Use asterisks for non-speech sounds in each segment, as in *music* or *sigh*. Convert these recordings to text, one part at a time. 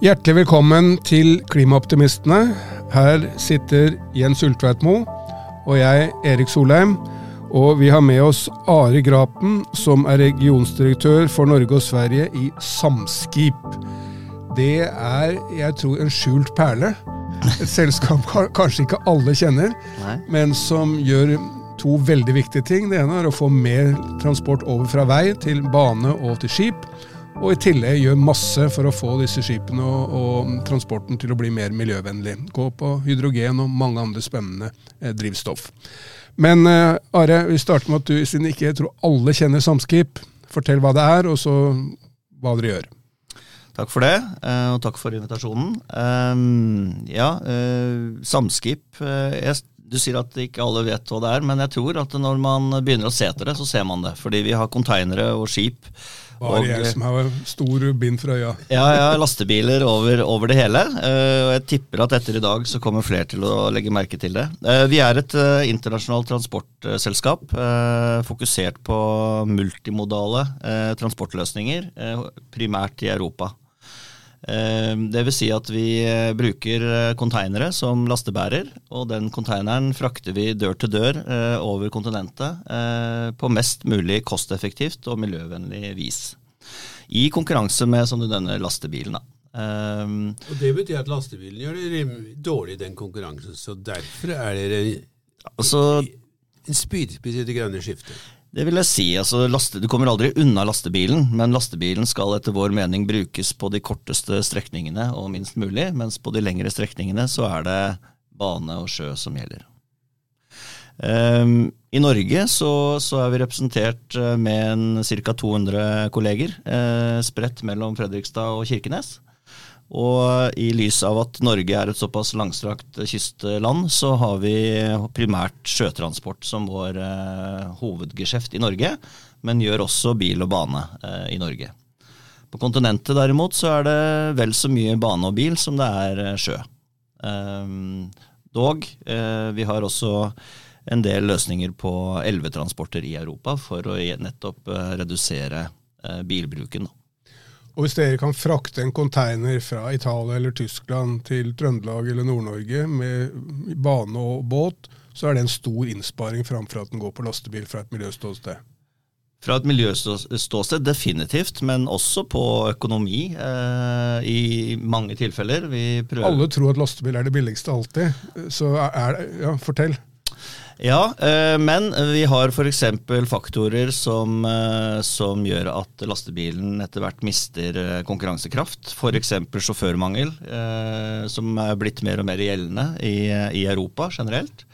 Hjertelig velkommen til Klimaoptimistene. Her sitter Jens Ulltveitmo og jeg, Erik Solheim. Og vi har med oss Are Grapen, som er regionsdirektør for Norge og Sverige i Samskip. Det er, jeg tror, en skjult perle. Et selskap kanskje ikke alle kjenner, Nei. men som gjør to veldig viktige ting. Det ene er å få mer transport over fra vei til bane og til skip. Og i tillegg gjør masse for å få disse skipene og, og transporten til å bli mer miljøvennlig. Gå på hydrogen og mange andre spennende eh, drivstoff. Men eh, Are, vi starter med at du, siden ikke jeg tror alle kjenner Samskip, fortell hva det er, og så hva dere gjør. Takk for det, eh, og takk for invitasjonen. Um, ja, eh, Samskip eh, jeg, Du sier at ikke alle vet hva det er, men jeg tror at når man begynner å se etter det, så ser man det. Fordi vi har konteinere og skip. Bare og, jeg som har stor bind for øya. Ja, ja, lastebiler over, over det hele. eh, og jeg tipper at etter i dag så kommer flere til å legge merke til det. Eh, vi er et eh, internasjonalt transportselskap fokusert på multimodale transportløsninger, primært i Europa. Eh, Det vil si at vi eh, bruker eh, konteinere som lastebærer, og den konteineren frakter vi dør til dør eh, over kontinentet eh, på mest mulig kosteffektivt og miljøvennlig vis. I konkurranse med, som du nevner, lastebilen. da. Um, Og Det betyr at lastebilen gjør det dårlig i den konkurransen, så derfor er dere altså, en spydspiss i det grønne skiftet. Det vil jeg si. altså laste, Du kommer aldri unna lastebilen, men lastebilen skal etter vår mening brukes på de korteste strekningene og minst mulig, mens på de lengre strekningene så er det bane og sjø som gjelder. Um, I Norge så, så er vi representert eh, med ca. 200 kolleger, eh, spredt mellom Fredrikstad og Kirkenes. Og i lys av at Norge er et såpass langstrakt kystland, så har vi primært sjøtransport som vår eh, hovedgeskjeft i Norge, men gjør også bil og bane eh, i Norge. På kontinentet derimot så er det vel så mye bane og bil som det er eh, sjø. Ehm, dog, eh, vi har også en del løsninger på elvetransporter i Europa for å nettopp redusere bilbruken. da. Og hvis dere kan frakte en container fra Italia eller Tyskland til Trøndelag eller Nord-Norge med bane og båt, så er det en stor innsparing framfor at den går på lastebil fra et miljøståsted. Fra et miljøståsted definitivt, men også på økonomi eh, i mange tilfeller. Vi Alle tror at lastebil er det billigste alltid, så er det Ja, fortell. Ja, eh, men vi har f.eks. faktorer som, eh, som gjør at lastebilen etter hvert mister eh, konkurransekraft. F.eks. sjåførmangel, som er blitt mer og mer gjeldende i, i Europa generelt.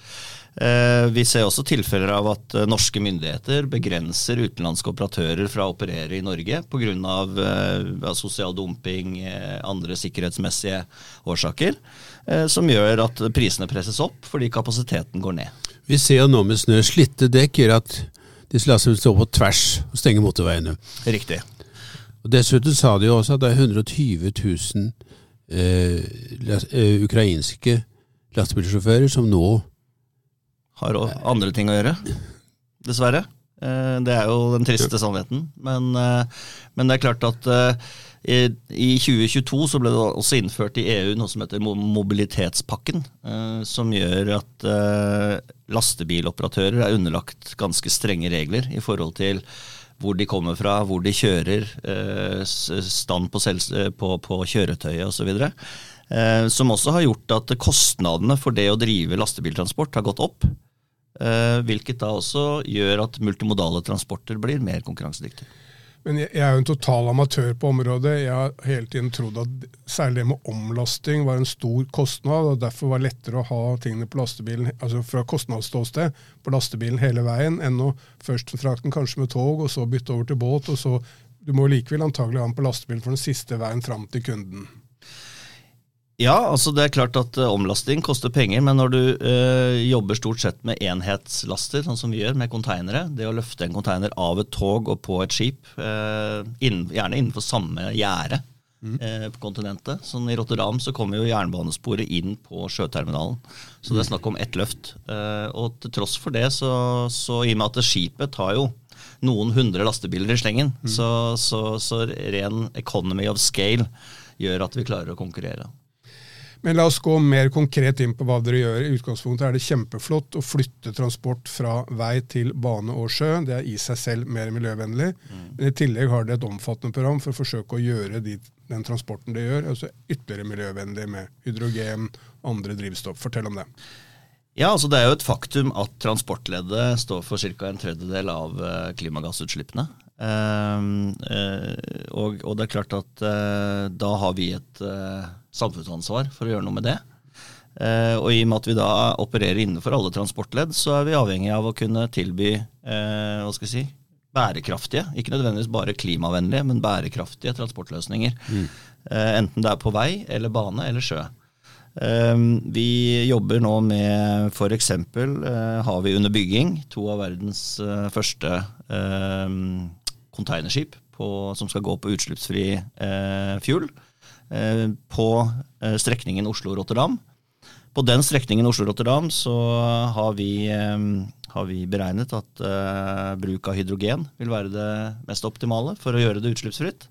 Vi ser også tilfeller av at norske myndigheter begrenser utenlandske operatører fra å operere i Norge pga. Uh, sosial dumping, andre sikkerhetsmessige årsaker, som gjør at prisene presses opp fordi kapasiteten går ned. Vi ser jo nå med snø slitte dekk gjør at disse lastebilene står på tvers og stenger motorveiene. Riktig. Og Dessuten sa de jo også at det er 120 000 eh, las- eh, ukrainske lastebilsjåfører som nå Har også andre ting å gjøre, dessverre. Eh, Det er jo den triste sannheten. Men, eh, men det er klart at eh, i i 2022 så ble det også innført i EU noe som heter mobilitetspakken, eh, som gjør at eh, lastebiloperatører er underlagt ganske strenge regler i forhold til hvor de kommer fra, hvor de kjører, eh, stand på, på, på kjøretøyet osv. Eh, som også har gjort at kostnadene for det å drive lastebiltransport har gått opp. Eh, hvilket da også gjør at multimodale transporter blir mer konkurransedyktige. Men jeg jeg er jo en total amatør på området. Jeg har hele tiden trodd at særlig det med omlasting var en stor kostnad, og derfor var det lettere å ha tingene på lastebilen, altså fra kostnadsståsted på lastebilen hele veien, enn å først frakte den kanskje med tog, og så bytte over til båt, og så Du må likevel antagelig ha den på lastebilen for den siste veien fram til kunden. Ja, altså det er klart at eh, omlasting koster penger, men når du øh, jobber stort sett med enhetslaster, sånn som vi gjør med konteinere, det å løfte en konteiner av et tog og på et skip, øh, innen, gjerne innenfor samme gjerde eh, på kontinentet. Sånn I Rotterdam så kommer jo jernbanesporet inn på sjøterminalen, så det er snakk om ett løft. Eh, og til tross for det, så, så i og med at skipet tar jo noen hundre lastebiler i slengen, så, så, så ren economy of scale gjør at vi klarer å konkurrere. Men la oss gå mer konkret inn på hva dere gjør. I utgangspunktet er det kjempeflott å flytte transport fra vei til bane og sjø. Det er i seg selv mer miljøvennlig. Mm. Men i tillegg har dere et omfattende program for å forsøke å gjøre de, den transporten dere gjør, altså ytterligere miljøvennlig med hydrogen, og andre drivstoff. Fortell om det. Ja, altså Det er jo et faktum at transportleddet står for ca. en tredjedel av eh, klimagassutslippene. Uh, uh, og, og, det er klart at uh, da har vi et samfunnsansvar for å gjøre noe med det. Eh, og i og med at vi da opererer innenfor alle transportledd, så er vi avhengig av å kunne tilby eh, hva skal jeg si, bærekraftige, ikke nødvendigvis bare klimavennlige, men bærekraftige transportløsninger. Mm. Eh, enten det er på vei eller bane eller sjø. Vi jobber nå med f.eks. har vi under bygging to av verdens første containerskip som skal gå på utslippsfri fuel. Eh, på eh, strekningen Oslo-Rotterdam. På den strekningen Oslo-Rotterdam så har vi, eh, har vi, beregnet at bruk av hydrogen vil være det mest optimale for å gjøre det utslippsfritt.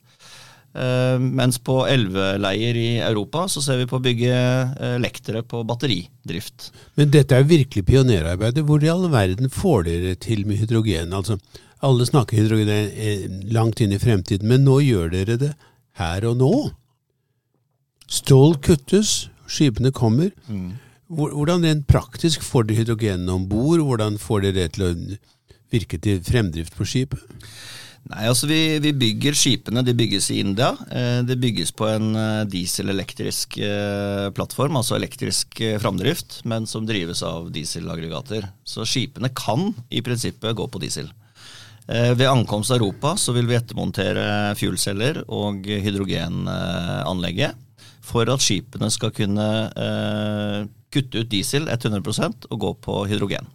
mens på elveleier i Europa så ser vi på å bygge lektere på batteridrift. Men dette er virkelig pionerarbeidet. Hvor i all verden får dere til med hydrogen? Altså, alle snakker hydrogen langt inn i fremtiden, men nå gjør dere det her og nå? Stål kuttes, skipene kommer. Mm. Hvordan rent praktisk får dere hydrogenene om bord? Hvordan får dere det til å virke til fremdrift på skipet? Nei, altså vi, vi, bygger skipene. De bygges i India. Eh, det bygges på en eh, dieselelektrisk eh, plattform, altså elektrisk framdrift, men som drives av dieselaggregater. Så skipene kan i prinsippet gå på diesel. Ved ankomst til Europa så vil vi ettermontere fuelceller og hydrogenanlegget for at skipene skal kunne eh, kutte ut diesel 100% og gå på hydrogen.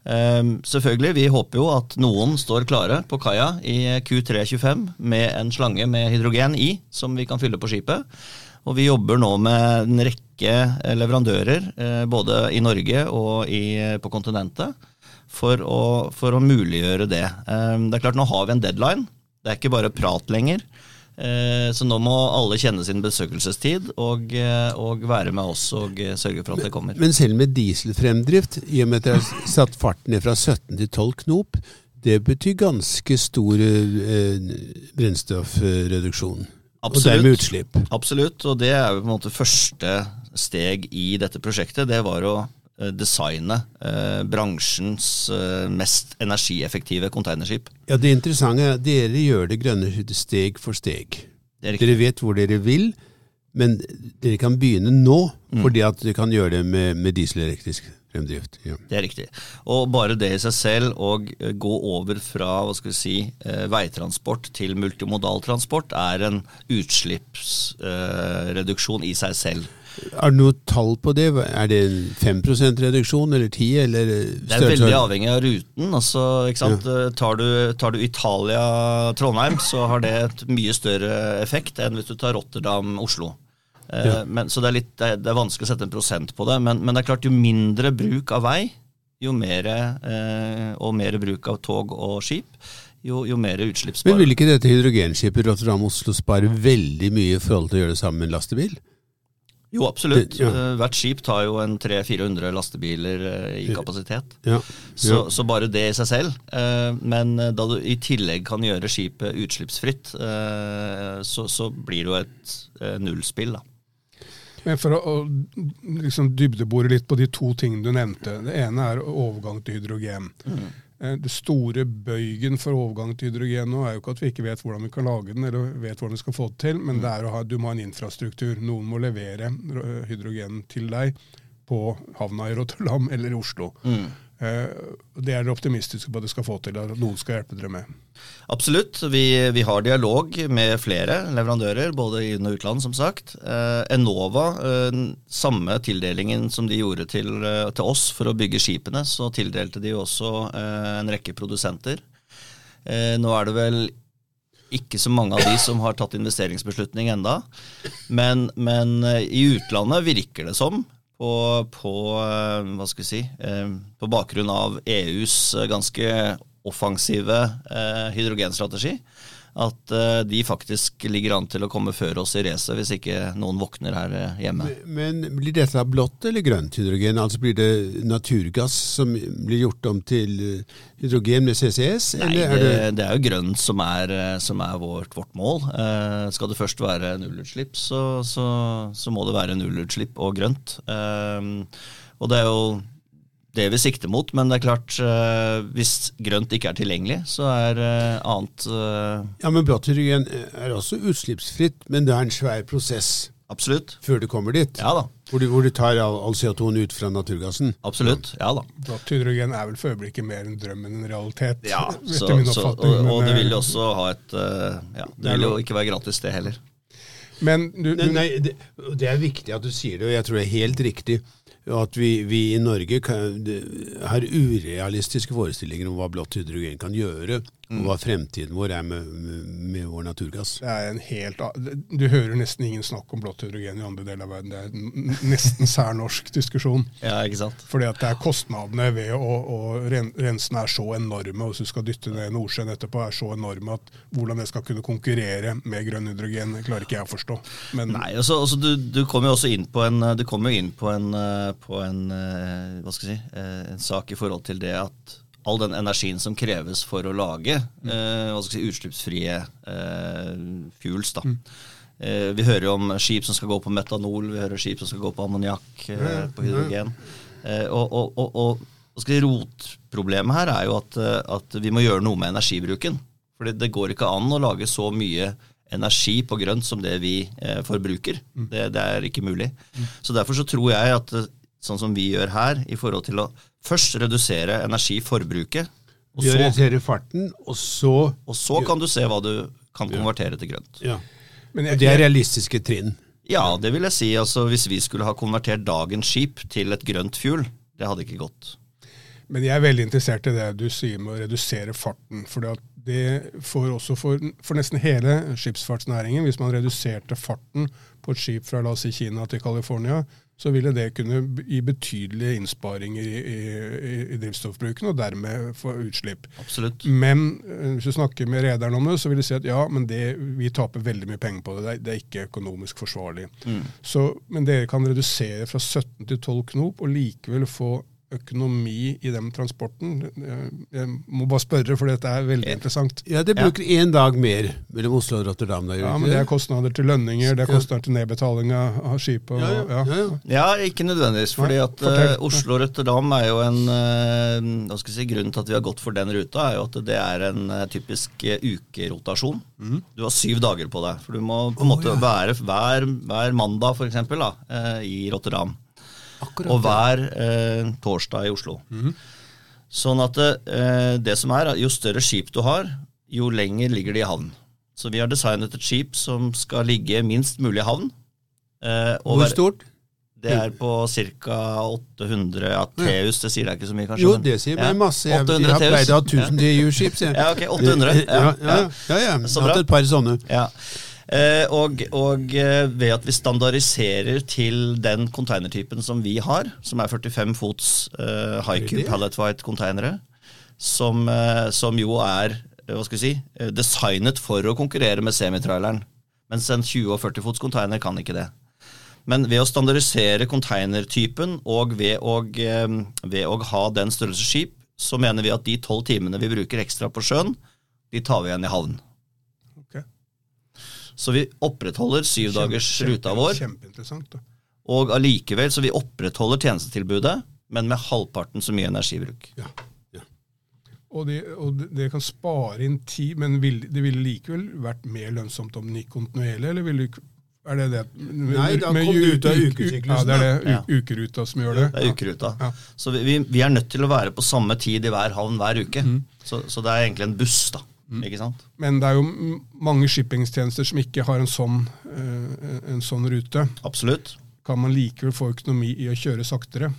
Um, selvfølgelig, Vi håper jo at noen står klare på kaia i Q325 med en slange med hydrogen i, som vi kan fylle på skipet. Og vi jobber nå med en rekke leverandører, eh, både i Norge og på kontinentet, for å, for å muliggjøre det. Um, det er klart, Nå har vi en deadline. Det er ikke bare prat lenger. Eh, så nå må alle kjenne sin besøkelsestid og, eh, og, være med oss og eh, sørge for at det kommer. Men selv med dieselfremdrift, i og med at dere har satt farten ned fra 17 til 12 knop, det betyr ganske stor brennstoffreduksjon. Absolutt. Og dermed utslipp. Absolutt, og det er jo på en måte første steg i dette prosjektet. Det var å Eh, designe eh, bransjens eh, mest energieffektive containerskip. Ja, Det interessante er at dere gjør det grønne steg for steg. Dere vet hvor dere vil, men dere kan begynne nå, mm. fordi at dere kan gjøre det med, med dieselelektrisk fremdrift. Ja. Det er riktig. Og bare det i seg selv, å gå over fra hva skal vi si, veitransport til multimodal transport, er en utslippsreduksjon i seg selv. Er det noe tall på det? Er det 5% reduksjon eller 10 eller Det er veldig avhengig av ruten. Altså, ja. tar, du, tar, du, Italia-Trondheim, så har det et mye større effekt enn hvis du tar Rotterdam-Oslo. Ja. Men, så det er, litt, det, er, vanskelig å sette en prosent på det. Men, men, det er klart, jo mindre bruk av vei, jo mer, eh, og mer bruk av tog og skip, jo, jo mer utslippsspare. Men vil ikke dette hydrogenskipet Rotterdam-Oslo spare veldig mye i forhold til å gjøre det sammen med en lastebil? Jo, absolutt. Det, ja. Eh, hvert skip tar jo en 300-400 lastebiler eh, i kapasitet. Ja. Ja. Så, så, bare det i seg selv. Eh, men da du i tillegg kan gjøre skipet utslippsfritt, så, så blir det jo et nullspill, da. Men For å liksom dybdebore litt på de to tingene du nevnte. Det ene er overgang til hydrogen. Mm. Eh, det store bøygen for overgang til hydrogen nå er jo ikke at vi ikke vet hvordan vi kan lage den, eller vet hvordan vi skal få det til, men mm. det er å ha, du må ha en infrastruktur. Noen må levere hydrogen til deg på havna i Rotterdam *laughs* eller i Oslo. Mm. Eh, det er dere optimistiske på at dere skal få til, at noen skal hjelpe dere med. Absolutt. Vi, vi har dialog med flere leverandører, både i inn- og utland, som sagt. Eh, Enova, eh, samme tildelingen som de gjorde til, til, oss for å bygge skipene, så tildelte de også en rekke produsenter. Nå er det vel ikke så mange av de som har tatt investeringsbeslutning enda, men, men i utlandet virker det som på, på, eh, hva skal vi si, eh, på bakgrunn av EUs ganske offensive eh, hydrogenstrategi, at uh, de faktisk ligger an til å komme før oss i racet, hvis ikke noen våkner her uh, hjemme. Men, men, blir dette blått eller grønt hydrogen? Altså Blir det naturgass som blir gjort om til uh, hydrogen med CCS? Nei, det, er det... det, er jo grønt som er, som er vårt, vårt, mål. skal det først være nullutslipp, så, så, så, må det være nullutslipp og grønt. og det er jo det vi sikter mot, men det er klart, uh, hvis grønt ikke er tilgjengelig, så er uh, annet uh, Ja, Men blått hydrogen er også utslippsfritt, men det er en svær prosess Absolutt. før du kommer dit? Ja da. Hvor du, hvor du tar all, all CO2-en ut fra naturgassen? Absolutt, ja da. Blått hydrogen er vel for øyeblikket mer en drøm enn en realitet? Ja, *laughs* så, så, og, og, det vil jo også ha et ja, Det vil jo ikke være gratis, det heller. Men du, du, nei, nei, det, det, er viktig at du sier det, og jeg tror det er helt riktig at vi, vi, i Norge kan, har urealistiske forestillinger om hva blått hydrogen kan gjøre. Og hva fremtiden vår er med, med, vår naturgass. Det er en helt, du hører nesten ingen snakk om blått hydrogen i andre deler av verden. Det er en nesten særnorsk diskusjon. *laughs* Ja, ikke sant? Fordi at det er kostnadene ved å, å rensene er så enorme, og hvis du skal dytte ned Nordsjøen etterpå, er så enorme at hvordan det skal kunne konkurrere med grønn hydrogen, klarer ikke jeg å forstå. Men, Nei, også, også, du, du kommer jo også inn på en, du kommer inn på en på en, eh, hva skal jeg si, eh, en sak i forhold til det at all den energien som kreves for å lage eh, hva skal si, utslippsfrie eh, fuels. da. Mm. Eh, vi hører jo om skip som skal gå på metanol, vi hører skip som skal gå på ammoniakk, eh, på hydrogen. og, og, og, og si, rotproblemet her er jo at, at, vi må gjøre noe med energibruken. Fordi det går ikke an å lage så mye energi på grønt som det vi eh, forbruker. Mm. Det, det, er ikke mulig. Mm. Så Derfor så tror jeg at sånn som vi gjør her, i forhold til å først redusere energiforbruket. Og så, redusere farten, og så Og så kan du se hva du kan konvertere til grønt. Ja. Jeg, det er realistiske trinn? Ja, det vil jeg si. Altså, hvis vi skulle ha konvertert dagens skip til et grønt fuel, det hadde ikke gått. Men jeg er veldig interessert i det du sier med å redusere farten. for det får også for, for, nesten hele skipsfartsnæringen, hvis man reduserte farten på et skip fra la oss si Kina til California, så ville det kunne gi betydelige innsparinger i, i, i drivstoffbruken, og dermed få utslipp. Absolutt. Men eh, hvis du snakker med rederen om det, så vil de si at ja, men det, vi taper veldig mye penger på det. Det er, det er ikke økonomisk forsvarlig. Mm. Så, men dere kan redusere fra 17 til 12 knop, og likevel få økonomi i den transporten? Jeg må bare spørre, for dette er veldig interessant. Ja, Det bruker én ja. dag mer mellom Oslo og Rotterdam. Da, ja, men Det er kostnader til lønninger, det er kostnader til nedbetaling av skipet. Ja, ja, ja, ja. ikke nødvendigvis. fordi at uh, Oslo og Rotterdam er jo en uh, hva skal jeg si, Grunnen til at vi har gått for den ruta, er jo at det er en uh, typisk ukerotasjon. Mm. Du har syv dager på deg. For du må på en oh, måte være hver, hver mandag, for eksempel, i Rotterdam. Akkurat, og hver eh, torsdag i Oslo. Mm. Sånn at eh, det som er, jo større skip du har, jo lenger ligger de i havn. Så vi har designet et skip som skal ligge minst mulig i havn. Eh, Hvor stort? Det er på ca. 800 Ateus. Det sier deg ikke så mye, kanskje? Jo, det sier meg masse. Jeg, jeg har pleid å ha 1000 TU-skip. Ja, ok, 800. Ja, ja, ja. ja, ja. Jeg har hatt et par sånne. Ja. Eh, og, og, eh, ved at vi standardiserer til den containertypen som vi har, som er 45 fots uh, high cube pallet white containere, som, som, jo er hva skal vi si, designet for å konkurrere med semitraileren. Mens en 20 og 40 fots container kan ikke det. Men ved å standardisere containertypen og ved å, ved å ha den størrelse skip, så mener vi at de tolv timene vi bruker ekstra på sjøen, de tar vi igjen i havn. Så vi opprettholder syvdagersruta vår. Kjempeinteressant. da. Og allikevel, så vi opprettholder tjenestetilbudet, men med halvparten så mye energibruk. Ja, ja. Og, det, og det kan spare inn tid, men vil, det ville likevel vært mer lønnsomt om den gikk kontinuerlig, eller ville er det det? Med, Nei, da kom du ut av ukesyklusen. Ja, det er det ja. ukeruta som gjør det. Det er ukeruta. Ja. Så vi, vi, er nødt til å være på samme tid i hver havn hver uke. Mm. Så, så, det er egentlig en buss, da. Mm. Ikke sant? Men det er jo mange shippingstjenester som ikke har en sånn, uh, en sånn rute. Absolutt. Kan man likevel få økonomi i å kjøre saktere?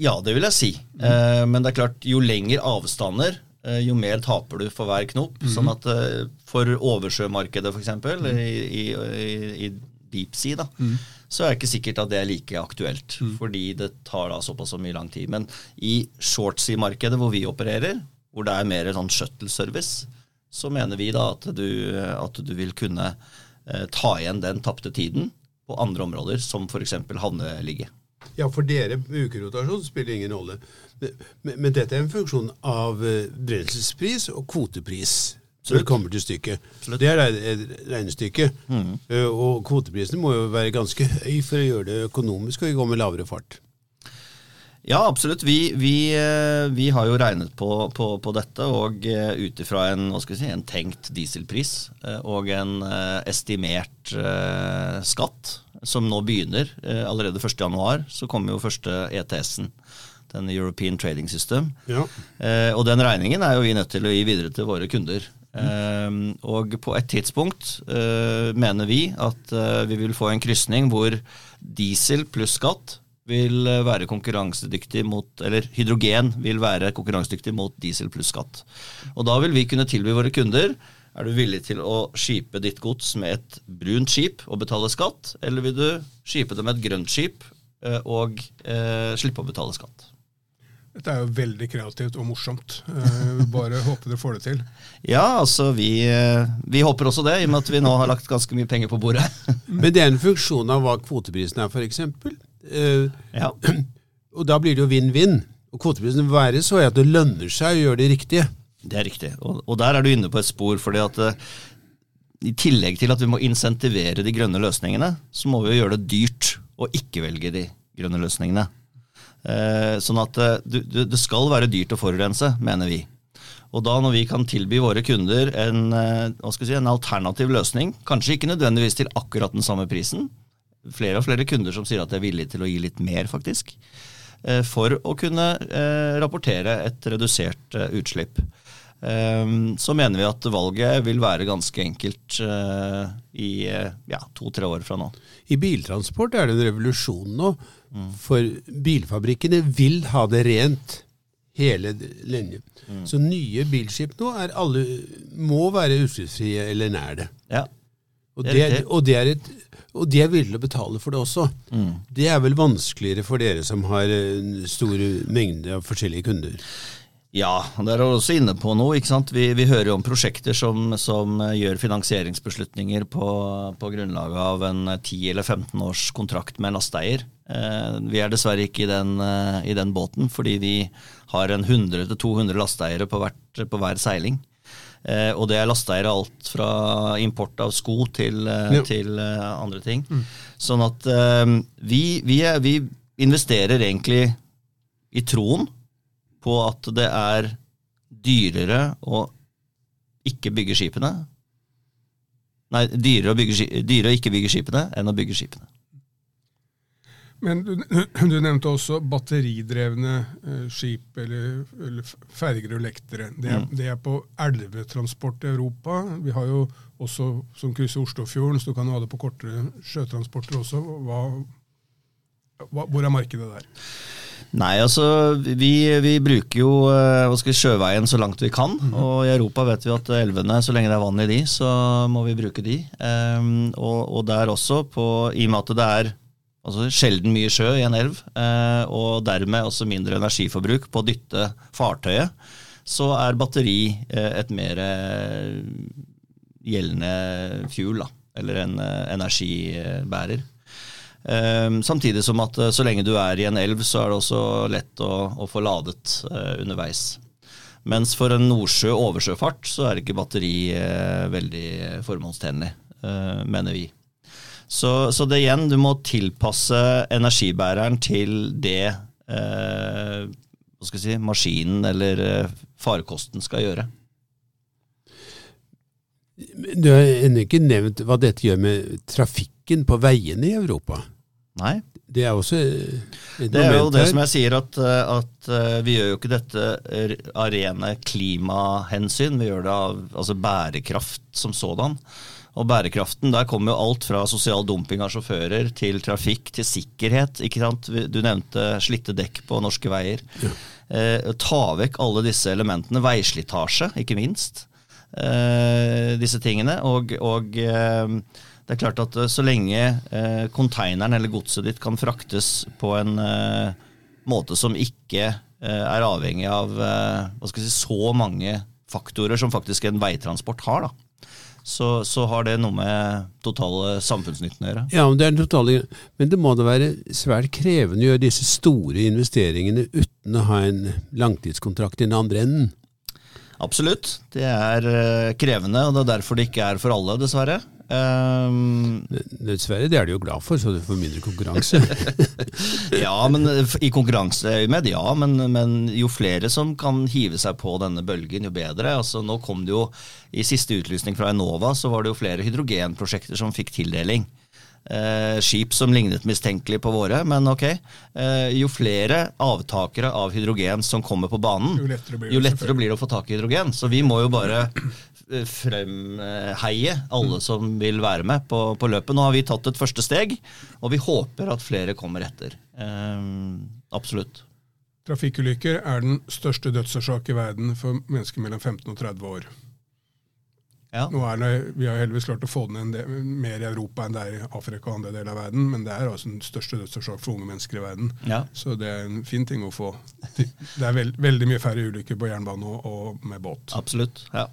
Ja, det vil jeg si. Mm. Uh, men det er klart, jo lengre avstander, uh, jo mer taper du for hver knop. Mm. Sånn at for oversjømarkedet, f.eks., mm. i, i, i, deep sea, da, mm. så er det ikke sikkert at det er like aktuelt. Mm. Fordi det tar da såpass mye lang tid. Men i short sea-markedet, hvor vi opererer, hvor det er mer sånn shuttle-service, så mener vi da at du, at du vil kunne eh, ta igjen den tapte tiden på andre områder, som f.eks. havneligge. Ja, for dere ukerotasjon spiller ingen rolle. Men, men, dette er en funksjon av eh, brenselspris og kvotepris. Så det kommer til stykket. Det er et regnestykke. Mm. Uh, og kvoteprisene må jo være ganske høy for å gjøre det økonomisk og gå med lavere fart. Ja, absolutt. Vi, vi, eh, vi, har jo regnet på, på, på dette, og uh, ut ifra en, si, en, tenkt dieselpris uh, og en estimert skatt, som nå begynner allerede 1.1, så kommer jo første ETS-en. Den European Trading System. Ja. og den regningen er jo vi nødt til å gi videre til våre kunder. Mm. og på et tidspunkt mener vi at vi vil få en krysning hvor diesel pluss skatt vil eh, være konkurransedyktig mot Eller hydrogen vil være konkurransedyktig mot diesel pluss skatt. Og da vil vi kunne tilby våre kunder er du villig til å skipe ditt gods med et brunt skip og betale skatt, eller vil du skipe det med et grønt skip eh, og eh, slippe å betale skatt? Dette er jo veldig kreativt og morsomt. Eh, bare *laughs* håper dere får det til. Ja, altså vi, vi, håper også det, i og med at vi nå har lagt ganske mye penger på bordet. *laughs* Men det er en funksjon av hva kvoteprisen er, f.eks.? Uh, ja. *clears throat* Og da blir det jo vinn-vinn. Og kvoteprisen vil være så at det lønner seg å gjøre det riktige. Det er riktig. Og, og der er du inne på et spor. fordi at uh, i tillegg til at vi må insentivere de grønne løsningene, så må vi jo gjøre det dyrt å ikke velge de grønne løsningene. Uh, sånn at du, du, det skal være dyrt å forurense, mener vi. Og da når vi kan tilby våre kunder en, si, en alternativ løsning, kanskje ikke nødvendigvis til akkurat den samme prisen, flere og flere kunder som sier at de er villige til å gi litt mer, faktisk. Eh, for å kunne eh, rapportere et redusert eh, utslipp. Så mener vi at valget vil være ganske enkelt i ja, to-tre år fra nå. I biltransport er det en revolusjon nå. Mm. For bilfabrikkene vil ha det rent hele linjen. Mm. Så nye bilskip nå er alle, må være utslippsfrie eller nær det. Ja. Og det, er, og det er et og de er villige til å betale for det også. Mm. Det er vel vanskeligere for dere som har store mengder av forskjellige kunder? Ja, det er du også inne på noe. ikke sant? Vi, vi hører jo om prosjekter som, som gjør finansieringsbeslutninger på, på, grunnlag av en 10 eller 15 års kontrakt med en lasteeier. Eh, vi er dessverre ikke i den, eh, i den, båten, fordi vi har en 100-200 lasteeiere på, hvert, på hver seiling. Eh, og det er lasteeiere alt fra import av sko til, eh, ja. til eh, andre ting. Mm. Sånn at eh, vi, vi, er, vi, investerer egentlig i troen på at det er dyrere å ikke bygge skipene Nei, dyrere å, bygge, dyrere å ikke bygge skipene enn å bygge skipene. Men du, *clears throat* du, nevnte også batteridrevne uh, skip eller, eller ferger og lektere. Det er, mm. det er, på elvetransport i Europa. Vi har jo også som krysser Oslofjorden, så du kan ha det på kortere sjøtransporter også. Hva, hva, hvor er markedet der? Nei, altså vi, vi bruker jo uh, vi, sjøveien så langt vi kan. Mm. Og i Europa vet vi at elvene, så lenge det er vann i de, så må vi bruke de. Um, og, og der også, på, i og med at det er altså sjelden mye sjø i en elv, eh, og dermed også mindre energiforbruk på å dytte fartøyet, så er batteri eh, et mer eh, gjeldende fuel, da, eller en energibærer. Samtidig som at så lenge du er i en elv, så er det også lett å, å få ladet underveis. Mens for en nordsjø oversjøfart så er ikke batteri veldig formålstjenlig, mener vi. Så, så, det igjen, du må tilpasse energibæreren til det eh, hva skal jeg si, maskinen eller eh, farekosten skal gjøre. Du har ennå ikke nevnt hva dette gjør med trafikken på veiene i Europa. Nei. Det er også Det er jo det som jeg sier, at, eh, at, eh, vi gjør jo ikke dette av rene klimahensyn. Vi gjør det av altså bærekraft som sådan. Og bærekraften, der kommer jo alt fra sosial dumping av sjåfører til trafikk til sikkerhet. ikke sant? Du nevnte slitte dekk på norske veier. Ja. Eh, ta vekk alle disse elementene. Veislitasje, ikke minst. Eh, disse tingene. Og, og eh, det er klart at eh, så lenge eh, konteineren eller godset ditt kan fraktes på en eh, måte som ikke er avhengig av hva skal jeg si, så mange faktorer som faktisk en veitransport har. da så, så, har det noe med totale samfunnsnytten å gjøre. Ja, men det, er totale, men det må da være svært krevende å gjøre disse store investeringene uten å ha en langtidskontrakt i den andre enden? Absolutt. Det er eh, krevende, og det er derfor det ikke er for alle, dessverre. Um, Dessverre, det er du jo glad for, så du får mindre konkurranse. *laughs* ja, men eh, i konkurranseøyemed, ja. Men, men, jo flere som kan hive seg på denne bølgen, jo bedre. Altså, nå kom det jo, I siste utlysning fra Enova så var det jo flere hydrogenprosjekter som fikk tildeling. Eh, skip som lignet mistenkelig på våre, men ok. Eh, jo flere avtakere av hydrogen som kommer på banen, jo lettere blir det, jo lettere blir det å få tak i hydrogen. Så vi må jo bare fremheie alle som vil være med på, på, løpet. Nå har vi tatt et første steg, og vi håper at flere kommer etter. Eh, absolutt. Trafikkulykker er den største dødsårsak i verden for mennesker mellom 15 og 30 år. Ja. Nå er det, vi har heldigvis klart å få den del, mer i Europa enn det er i Afrika og andre deler av verden, men det er altså den største dødsårsak for unge mennesker i verden. Ja. Så det er en fin ting å få. Det er veld, veldig mye færre ulykker på jernbane og, og med båt. Absolutt, ja.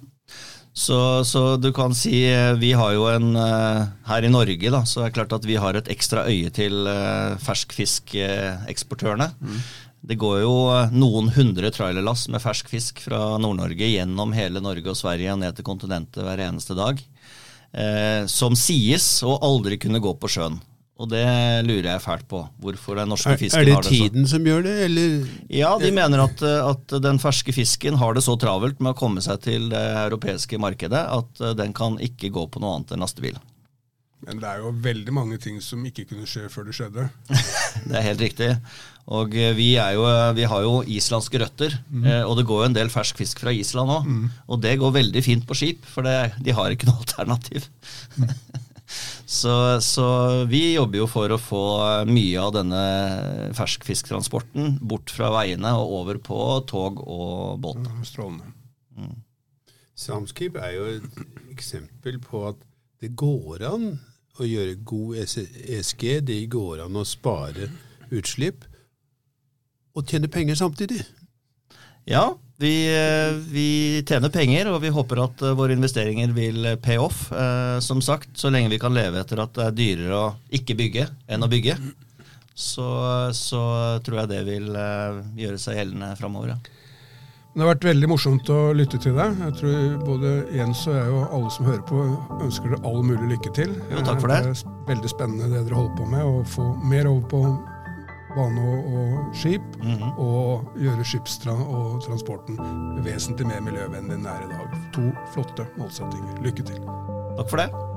Så, så, du kan si eh, Vi har jo en eh, Her i Norge da, så er det klart at vi har et ekstra øye til uh, ferskfiskeksportørene. Mm. Det går jo eh, noen hundre trailerlass med fersk fisk fra Nord-Norge gjennom hele Norge og Sverige og ned til kontinentet hver eneste dag. Eh, som sies å aldri kunne gå på sjøen. Og det lurer jeg fælt på. Hvorfor den norske fisken har det sånn. Er det tiden som gjør det, eller? Ja, de mener at, at, den ferske fisken har det så travelt med å komme seg til det europeiske markedet at eh, den kan ikke gå på noe annet enn lastebil. Men det er jo veldig mange ting som ikke kunne skje før det skjedde. *laughs* det er helt riktig. Og eh, vi, jo, eh, vi har jo islandske røtter, mm. og det går jo en del fersk fisk fra Island òg. Mm. Og det går veldig fint på skip, for det, de har ikke noe alternativ. *laughs* Så, så, vi jobber jo for å få mye av denne ferskfisktransporten bort fra veiene og over på tog og båt. Strålende. Mm. Samskip er jo et eksempel på at det går an å gjøre god ESG. Det går an å spare utslipp og tjene penger samtidig. Ja, vi, eh, vi, tjener penger, og vi håper at eh, våre investeringer vil pay off. Eh, som sagt, så lenge vi kan leve etter at det er dyrere å ikke bygge enn å bygge, så, så tror jeg det vil gjøre seg gjeldende framover. Ja. Det har vært veldig morsomt å lytte til deg. Jeg tror både Jens og jeg og alle som hører på, ønsker dere all mulig lykke til. Jo, takk for det. Det er veldig spennende det dere holder på med, å få mer over på bane og, skip, mm -hmm. og gjøre skipstrand og transporten vesentlig mer miljøvennlig enn den er i dag. To flotte målsettinger. Lykke til. Takk for det.